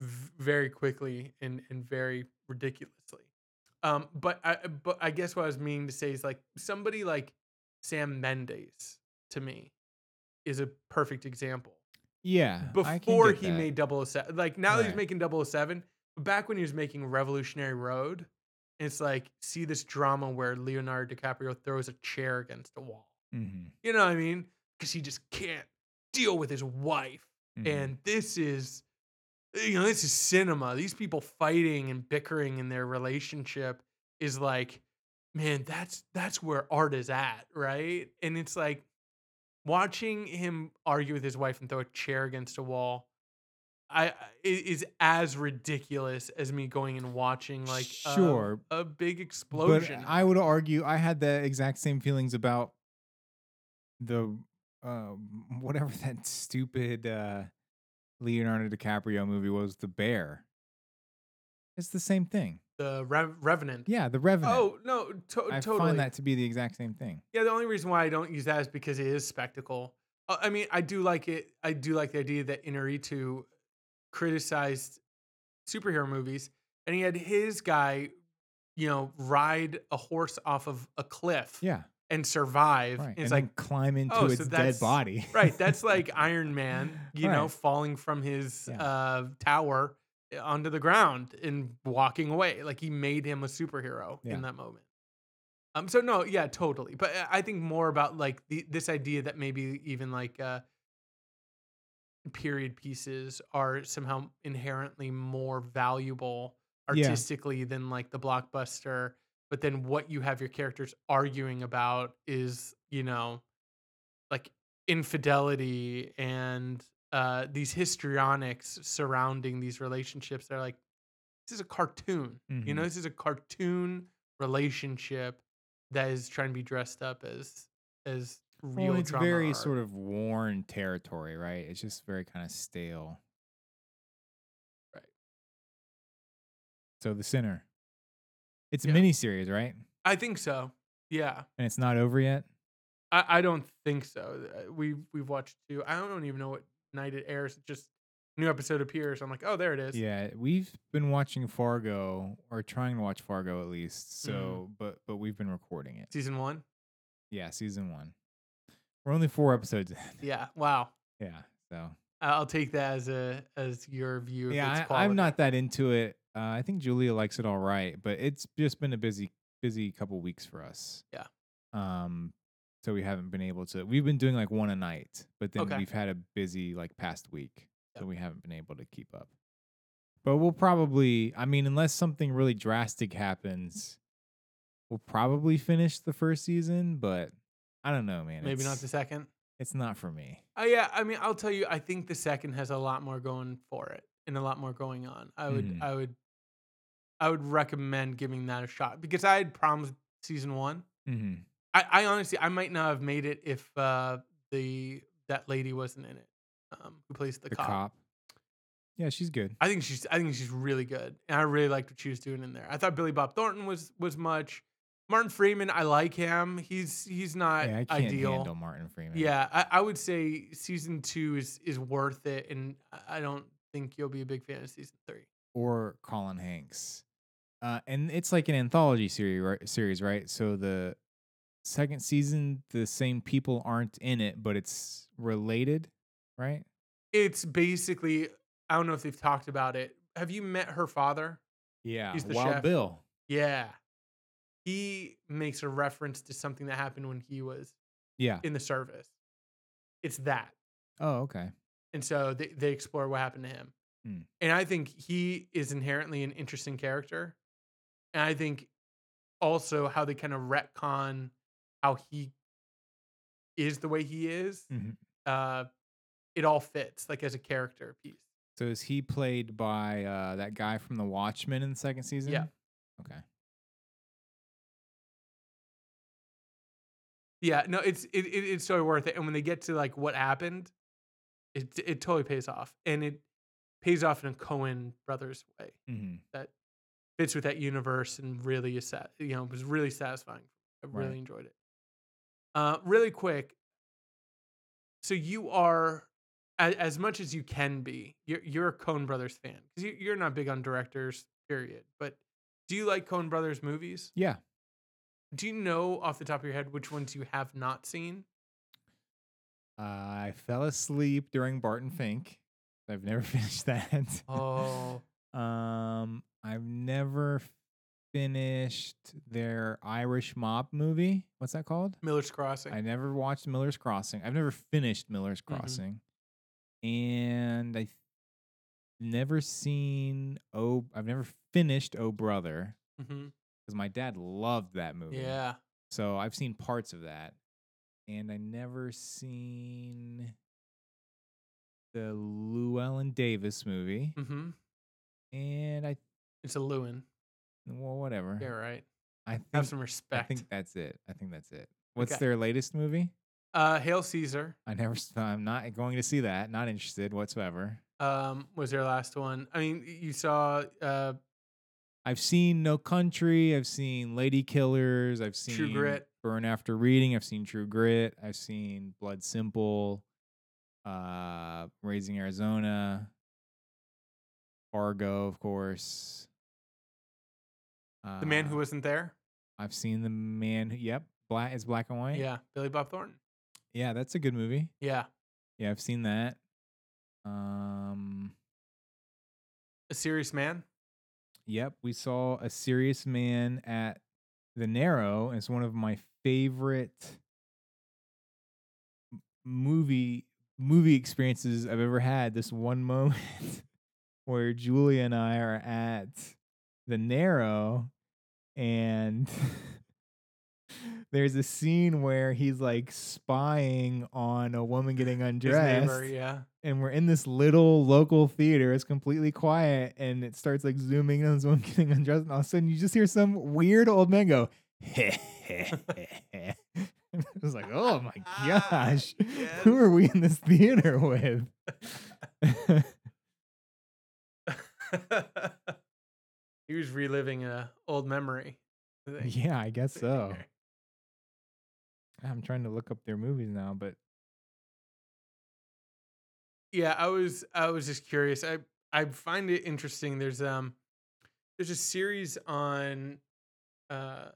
v- very quickly and and very ridiculously. Um, but I but I guess what I was meaning to say is like somebody like Sam Mendes to me is a perfect example
Yeah.
Before he
that.
made 007 like now that he's making 007 but back when he was making revolutionary road it's like see this drama where leonardo dicaprio throws a chair against a wall
Mhm.
you know what i mean because he just can't deal with his wife
Mhm.
and this is you know this is cinema these people fighting and bickering in their relationship is like man that's that's where art is at right and it's like watching him argue with his wife and throw a chair against a wall I is as ridiculous as me going and watching like
Sure.
a, big explosion. But.
I would argue I had the exact same feelings about the uh, whatever that stupid uh, Leonardo DiCaprio movie was, The Bear. It's the same thing.
The Rev- Revenant.
Yeah, The Revenant.
Oh no, to-
I
totally.
find that to be the exact same thing.
Yeah, the only reason why I don't use that is because it is spectacle. Uh, I mean, I do like it. I do like the idea that Inaritu criticized superhero movies, and he had his guy, you know, ride a horse off of a cliff
Yeah,
and survive.
right.
And it's like,
climb into
oh, so
dead body.
right, that's like Iron Man, you know, falling from his
Yeah.
uh, tower onto the ground and walking away. Like he made him a superhero
Yeah.
in that moment. Um. So no, yeah, totally. But uh, I think more about like the this idea that maybe even like uh, period pieces are somehow inherently more valuable
Yeah.
artistically than like the blockbuster. But then what you have your characters arguing about is you know like infidelity and uh, these histrionics surrounding these relationships. They're like, this is a cartoon. You know,
Mhm.
this is a cartoon relationship that is trying to be dressed up as as real.
Well, it's very
art.
sort of worn territory, right? It's just very kind of stale.
Right.
So the sinner. It's a
Yeah.
mini series, right?
I think so. Yeah,
And it's not over yet.
I, I don't think so. Uh, We we've watched two. I don't even know what night it airs. Just new episode appears. I'm like, oh, there it is.
Yeah, we've been watching Fargo or trying to watch Fargo at least. So,
Mm-hmm.
but but we've been recording it.
Season one.
Yeah, season one. We're only four episodes in.
Yeah. Wow.
Yeah, so
I'll take that as a as your view. of its
yeah, I, I'm not that into it. Uh, I think Julia likes it all right, but it's just been a busy busy couple weeks for us.
Yeah.
Um, so we haven't been able to. We've been doing like one a night, but then
Okay.
we've had a busy like past week, so we haven't been able to keep up. But we'll probably, I mean, unless something really drastic happens, we'll probably finish the first season. But I don't know, man.
Maybe not the second.
It's not for me.
Uh, yeah, I mean, I'll tell you, I think the second has a lot more going for it and a lot more going on. I would,
Mhm.
I would, I would recommend giving that a shot because I had problems with season one.
hmm
I, I honestly, I might not have made it if uh, the that lady wasn't in it, um, who plays the,
The
cop.
cop. Yeah, she's good.
I think she's, I think she's really good, and I really liked what she was doing in there. I thought Billy Bob Thornton was was much. Martin Freeman, I like him. He's he's not
yeah, I can't
ideal.
handle Martin Freeman.
Yeah, I, I would say season two is is worth it, and I- don't think you'll be a big fan of season three.
or Colin Hanks. Uh, and it's like an anthology series, right? Series, right? So the second season, the same people aren't in it, but it's related, right?
It's basically I don't know if they've talked about it. Have you met her father?
Yeah,
He's the
Wild
chef.
Bill.
Yeah, he makes a reference to something that happened when he was
Yeah.
in the service. It's that,
Oh, okay.
and so they they explore what happened to him,
Hmm.
and I think he is inherently an interesting character, and I think also how they kind of retcon how he is the way he is.
Mhm.
Uh, it all fits like as a character piece.
So is he played by uh, that guy from The Watchmen in the second season? Yeah. Okay.
Yeah, no, it's it, it it's totally worth it. And when they get to like what happened, it it totally pays off, and it pays off in a Coen brothers way
hmm
that fits with that universe and really is sat. You know, was really satisfying. I really
Right.
enjoyed it. Uh, really quick. So you are, as, as much as you can be, you're you're a Coen Brothers fan because you, you're not big on directors, period. But do you like Coen Brothers movies?
Yeah.
Do you know off the top of your head which ones you have not seen?
Uh, I fell asleep during Barton Fink. I've never finished that.
Oh,
Um, I've never finished their Irish mob movie. What's that called?
Miller's Crossing.
I never watched Miller's Crossing. I've never finished Miller's
Mhm.
Crossing, and I never seen Oh. I've never finished Oh Brother
hmm
because my dad loved that movie.
Yeah.
So I've seen parts of that, and I never seen the Llewellyn Davis movie.
hmm
And I
It's a Lewin.
Well, whatever.
Yeah, right.
I think
Have some respect.
I think that's it. I think that's it. What's
Okay.
their latest movie?
uh, Hail Caesar
I never. I'm not going to see that. Not interested whatsoever.
um, was their last one. I mean, you saw uh,
I've seen No Country. I've seen Lady Killers. I've seen
True Grit.
Burn After Reading. I've seen True Grit. I've seen Blood Simple. Uh, Raising Arizona. Fargo, of course. Uh,
The Man Who Wasn't There.
I've seen the man. Who, yep, black is black and white.
Yeah, Billy Bob Thornton.
yeah, that's a good movie.
Yeah,
Yeah, I've seen that. Um,
A Serious Man.
yep, we saw a serious man at the Narrow. It's one of my favorite movie movie experiences I've ever had. This one moment where Julia and I are at the Narrow, and there's a scene where he's like spying on a woman getting undressed
neighbor. Yeah.
and we're in this little local theater. It's completely quiet, and it starts like zooming in on this woman getting undressed, and all of a sudden you just hear some weird old man go. I was like, oh my gosh, who are we in this theater with?
He was reliving a old memory. I
yeah, I guess so. I'm trying to look up their movies now, but
Yeah, I was I was just curious. I I find it interesting. There's um there's a series on uh I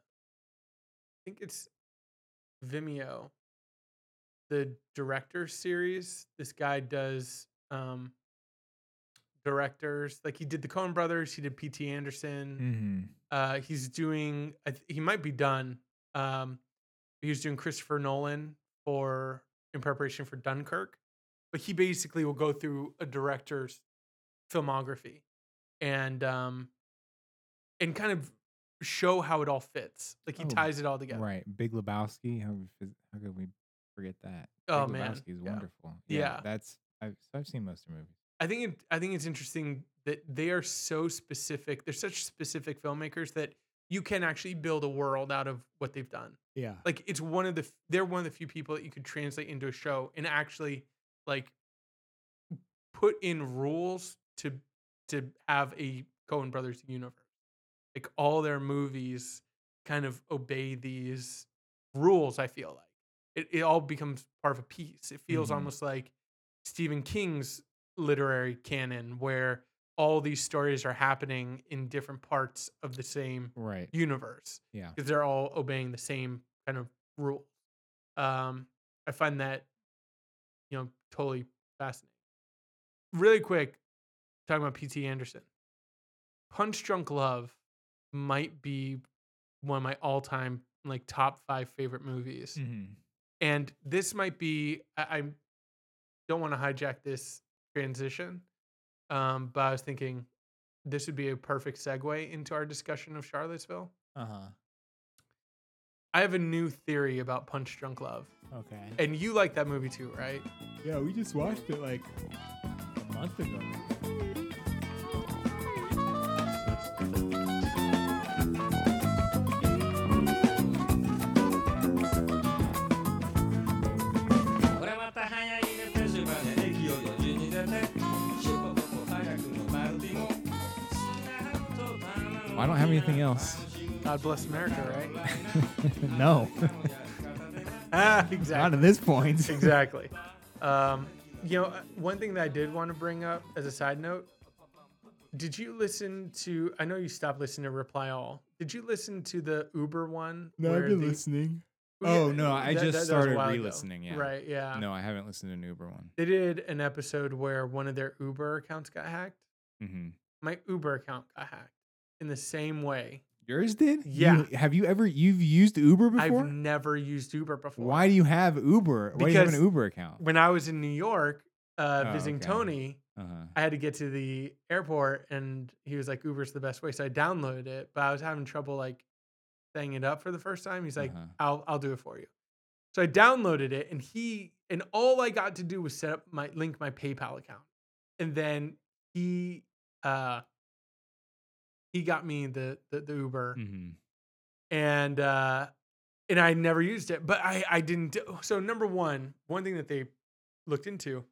think it's Vimeo. The director series. This guy does um directors like he did the Coen brothers, he did PT Anderson.
mhm.
Uh he's doing I th- he might be done. Um He was doing Christopher Nolan for in preparation for Dunkirk, but he basically will go through a director's filmography and um and kind of show how it all fits. Like he
Oh,
ties it all together.
Right. Big Lebowski. How how could we forget that?
Oh,
Big
man,
Lebowski is
yeah.
wonderful.
Yeah.
That's I've so I've seen most of the movies.
I think it, I think it's interesting that they are so specific. They're such specific filmmakers that you can actually build a world out of what they've done.
Yeah.
Like it's one of the they're one of the few people that you could translate into a show and actually like put in rules to to have a Coen Brothers universe. Like all their movies kind of obey these rules. I feel like it, it all becomes part of a piece. It feels
Mhm.
almost like Stephen King's literary canon, where all these stories are happening in different parts of the same
Right.
universe
Yeah.
because they're all obeying the same kind of rule. Um, I find that you know totally fascinating. Really quick, talking about P.T. Anderson, Punch Drunk Love might be one of my all-time like top five favorite movies,
Mm-hmm.
and this might be I, I don't want to hijack this transition, um, but I was thinking this would be a perfect segue into our discussion of Charlottesville.
Uh huh.
I have a new theory about Punch Drunk Love.
Okay.
And you like that movie too, right?
Yeah, we just watched it like a month ago. Anything else.
God bless America, right?
no,
ah, exactly.
not at this point.
exactly. Um, you know, uh, one thing that I did want to bring up as a side note did you listen to, I know you stopped listening to Reply All. Did you listen to the Uber one?
No, I've been
the-
listening. Oh
yeah,
no, I
that-
just
that- that
started re-listening. Yeah.
Right, yeah.
No, I haven't listened to an Uber one.
They did an episode where one of their Uber accounts got hacked.
Mm-hmm.
My Uber account got hacked in the same way.
Yours did?
Yeah.
You- have you ever you've used Uber before?
I've never used Uber before.
Why do you have Uber? Why do you have an Uber account?
When I was in New York uh,
Oh,
visiting
okay.
Tony,
Uh-huh.
I had to get to the airport and he was like, Uber's the best way. So I downloaded it, but I was having trouble like setting it up for the first time. He's like,
Uh-huh.
I'll I'll do it for you. So I downloaded it and he and all I got to do was set up my link my PayPal account. And then he uh he got me the the, the Uber
Mhm.
and uh and I never used it, but I I didn't do, so number 1, one thing that they looked into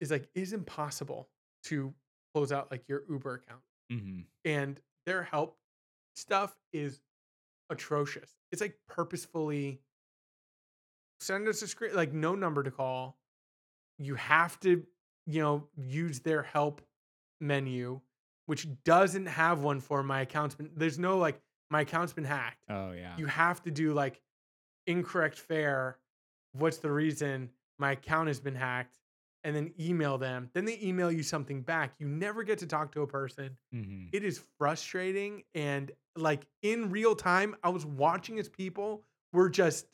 is like is impossible to close out like your Uber account
Mhm.
and their help stuff is atrocious. It's like purposefully send us a screen like no number to call. You have to, you know, use their help menu, which doesn't have one for my account's been there's no like my account's been hacked.
Oh yeah.
You have to do like incorrect fare. What's the reason my account has been hacked? And then email them. Then they email you something back. You never get to talk to a person
Mhm.
it is frustrating and like in real time i was watching as people were just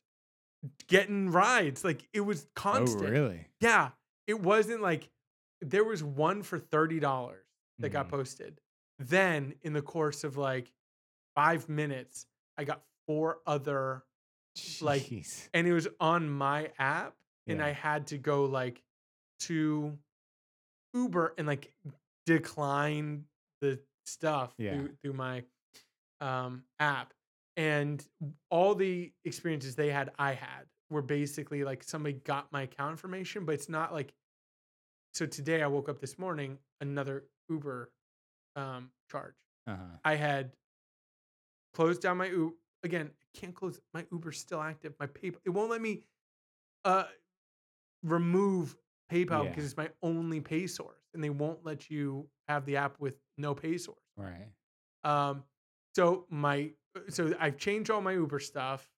getting rides like it was constant
Oh really?
yeah it wasn't like there was one for $30 that got
Mhm.
posted then in the course of like five minutes i got four other Like, and it was on my app and i had to go like to uber and like decline the stuff
Yeah.
through, through my um, app and all the experiences they had i had were basically like somebody got my account information but it's not like so today i woke up this morning another uber um, charge
Uh-huh.
I had closed down my Uber. Again, I can't close my Uber's still active. My PayPal it won't let me uh remove PayPal
Yeah.
because it's my only pay source, and they won't let you have the app with no pay source.
Right.
Um, so my so I've changed all my Uber stuff,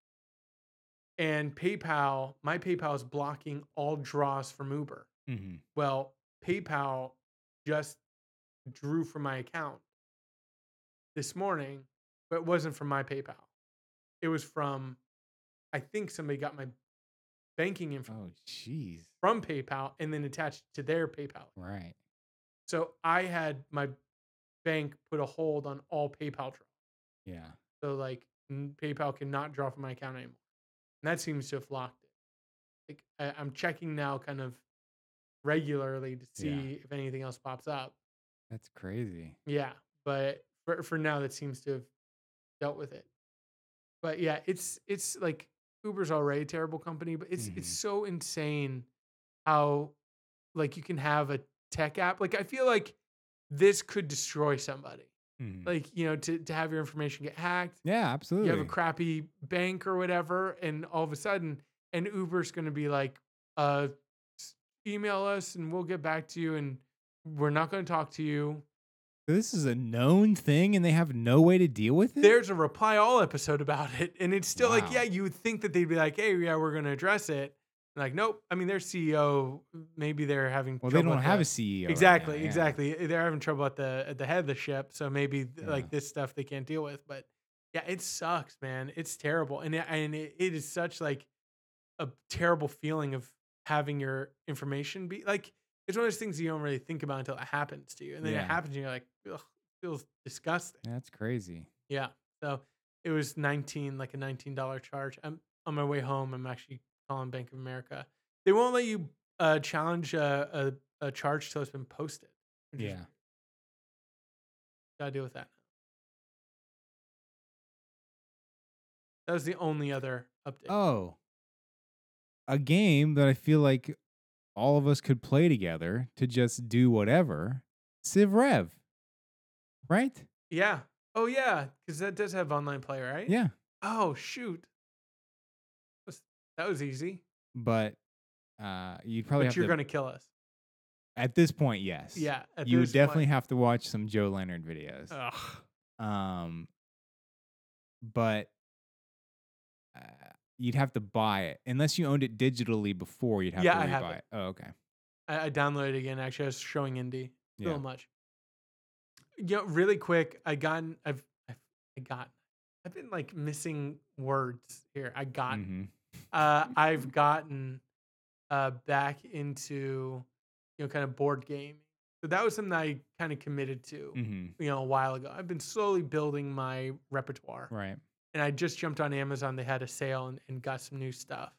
and PayPal. My PayPal is blocking all draws from Uber.
Mm-hmm.
Well, PayPal just drew from my account this morning, but it wasn't from my PayPal. It was from I think somebody got my banking info
Oh, jeez.
from PayPal and then attached to their PayPal.
Right.
So I had my bank put a hold on all PayPal draw.
Yeah.
So like PayPal cannot draw from my account anymore. And that seems to have locked it. Like I, I'm checking now kind of regularly to see
Yeah.
if anything else pops up.
That's crazy.
Yeah. But for for now that seems to have dealt with it. But yeah, it's it's like Uber's already a terrible company, but it's it's
Mhm.
so insane how like you can have a tech app. Like I feel like this could destroy somebody.
Mhm.
Like, you know, to, to have your information get hacked.
yeah, absolutely.
You have a crappy bank or whatever, and all of a sudden, and Uber's gonna be like, uh email us and we'll get back to you and we're not gonna talk to you.
This is a known thing, and they have no way to deal with it.
There's a reply all episode about it, and it's still like, yeah, you would think that they'd be like, hey, yeah, we're gonna address it. Like, nope. I mean, their CEO, maybe they're having
well, they don't have
the-
a CEO. right now,
exactly,
yeah.
exactly. Eh, they're having trouble at the at the head of the ship, so maybe
Yeah.
like this stuff they can't deal with. But yeah, it sucks, man. It's terrible, and it, and it, it is such like a terrible feeling of having your information be like. It's one of those things you don't really think about until it happens to you, and then
Yeah.
it happens, and you're like, Ugh, feels disgusting.
That's crazy.
Yeah. So it was 19, like a $19 charge. I'm on my way home. I'm actually calling Bank of America. They won't let you uh, challenge a, a, a charge till it's been posted.
Yeah.
Gotta deal with that. That was the only other update.
Oh, a game that I feel like all of us could play together to just do whatever. Civ Rev, right?
Yeah. Oh, yeah. Because that does have online play, right?
Yeah,
Oh, shoot. That was easy.
but uh, you'd probably
But
have
you're
to.
going to kill us.
At this point, yes.
Yeah. at
you would definitely
point-
have to watch some Joe Leonard videos.
Ugh.
Um, but you'd have to buy it unless you owned it digitally before. You'd have
Yeah,
to
I have it.
it. Oh, okay.
I, I downloaded it again. Actually, I was showing Indy.
Yeah.
So much. You know, really quick, I gotten I've I've I got I've been like missing words here. I got
Mhm.
uh I've gotten uh back into you know kind of board game. So that was something I kind of committed to,
Mhm.
you know, a while ago. I've been slowly building my repertoire
Right.
And I just jumped on Amazon. They had a sale and, and got some new stuff.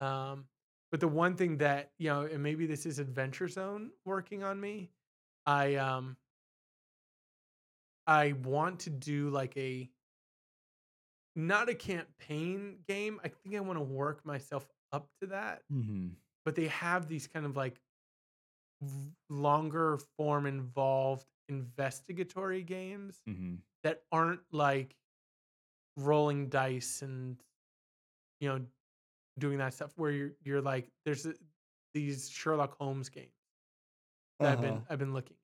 Um, but the one thing that you know, and maybe this is Adventure Zone working on me. I um, I want to do like a not a campaign game. I think I want to work myself up to that.
Mm-hmm.
But they have these kind of like longer form involved investigatory games
Mm-hmm.
that aren't like rolling dice and you know doing that stuff where you're you're like there's these Sherlock Holmes games that I've been
Uh-huh.
I've been looking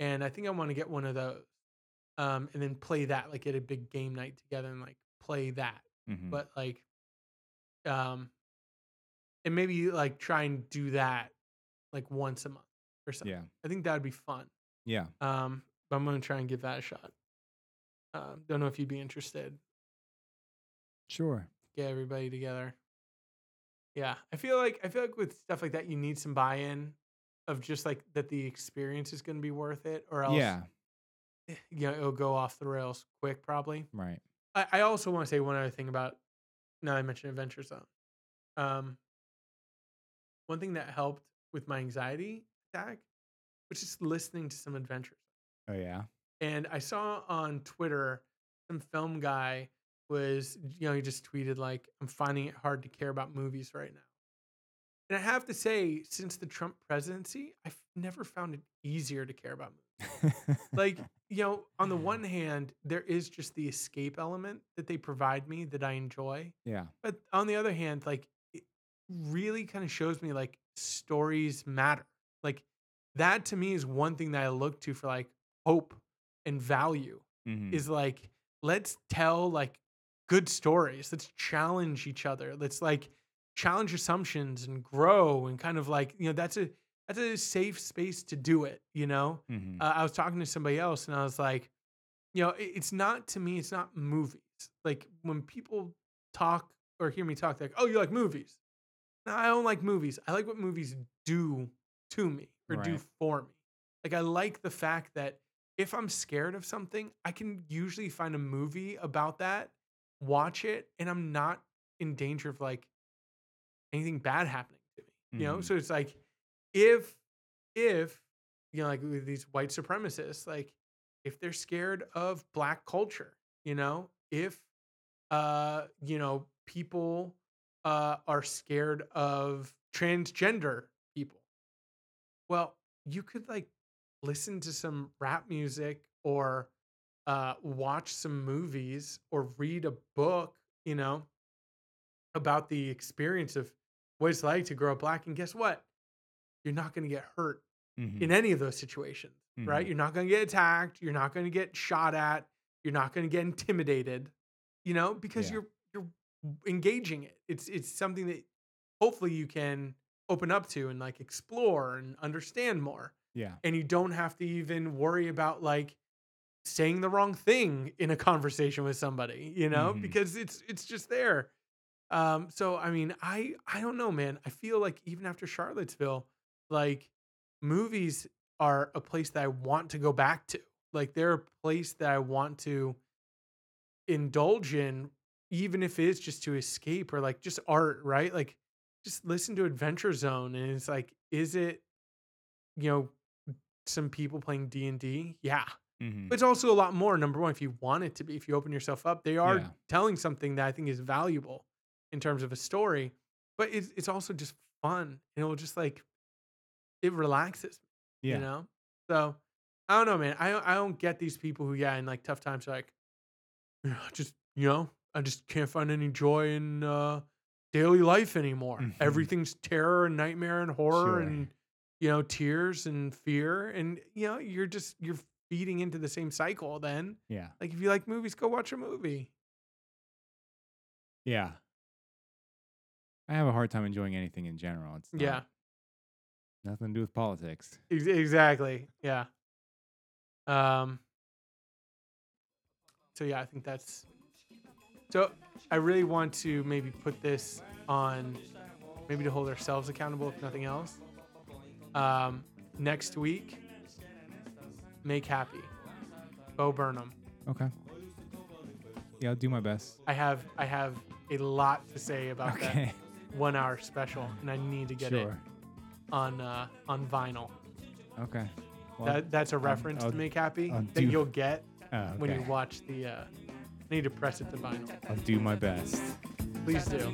at. and I think I want to get one of those um and then play that like at a big game night together and like play that
Mm-hmm.
but like um and maybe like try and do that like once a month or something.
yeah.
I think that would be fun.
Yeah.
Um, but I'm gonna try and give that a shot. Um, don't know if you'd be interested.
Sure.
Get everybody together. Yeah, I feel like I feel like with stuff like that, you need some buy-in of just like that the experience is gonna be worth it, or else
Yeah.
you know it'll go off the rails quick probably.
Right.
I, I also want to say one other thing about now I mentioned Adventure Zone. Um, one thing that helped with my anxiety attack was just listening to some Adventure
Oh yeah.
And I saw on Twitter some film guy was, you know, he just tweeted like, I'm finding it hard to care about movies right now. And I have to say, since the Trump presidency, I've never found it easier to care about movies. Like, you know, on the one hand, there is just the escape element that they provide me that I enjoy.
yeah.
But on the other hand, like it really kind of shows me like stories matter. Like that to me is one thing that I look to for like hope and value
Mhm.
is like let's tell like good stories. Let's challenge each other. Let's like challenge assumptions and grow and kind of like, you know, that's a that's a safe space to do it, you know?
Mhm.
uh, I was talking to somebody else and I was like, you know, it- it's not to me, it's not movies. Like when people talk or hear me talk, they're like, "Oh, you like movies?" No, I don't like movies. I like what movies do to me or do for me. Like I like the fact that if I'm scared of something, I can usually find a movie about that, watch it, and I'm not in danger of like anything bad happening to me. You know,
Mhm.
so it's like if if you know, like these white supremacists, like if they're scared of black culture, you know, if uh, you know, people uh are scared of transgender people. Well, you could like listen to some rap music or uh watch some movies or read a book, you know, about the experience of what it's like to grow up black and guess what? You're not going to get hurt
Mhm.
in any of those situations, right?
Mhm.
You're not going to get attacked. You're not going to get shot at. You're not going to get intimidated, you know, because
Yeah.
you're you're engaging it. It's it's something that hopefully you can open up to and like explore and understand more.
Yeah.
And you don't have to even worry about like saying the wrong thing in a conversation with somebody, you know,
Mhm.
because it's it's just there. Um, so I mean, I I don't know, man. I feel like even after Charlottesville, like movies are a place that I want to go back to. Like they're a place that I want to indulge in, even if it is just to escape or like just art, right? Like just listen to Adventure Zone and it's like, is it, you know, some people playing D and D? Yeah.
Mhm.
But it's also a lot more. Number one, if you want it to be, if you open yourself up, they are
Yeah.
telling something that I think is valuable in terms of a story. But it's it's also just fun, and it will just like it relaxes,
Yeah.
you know. So I don't know, man. I don't- I don't get these people who, yeah, in like tough times, like, "Yeah, I just you know, I just can't find any joy in uh, daily life anymore.
Mhm.
Everything's terror and nightmare and horror
Sure.
and you know tears and fear, and you know you're just you're feeding into the same cycle. Then,
Yeah.
like, if you like movies, go watch a movie.
Yeah. I have a hard time enjoying anything in general. It's not-
Yeah,
nothing to do with politics.
exactly. Yeah. Um. So yeah, I think that's. So I really want to maybe put this on, maybe to hold ourselves accountable if nothing else. Um, next week, make happy, Bo Burnham.
Okay. Yeah, I'll do my best.
I have I have a lot to say about
Okay.
that one hour special, and I need to get it on uh, on vinyl.
Okay. Well,
That, that's a reference
I'll-
to make happy
I'll
that
do-
you'll get
oh,
when you watch the. Uh, I need to press it to vinyl.
I'll do my best.
Please do.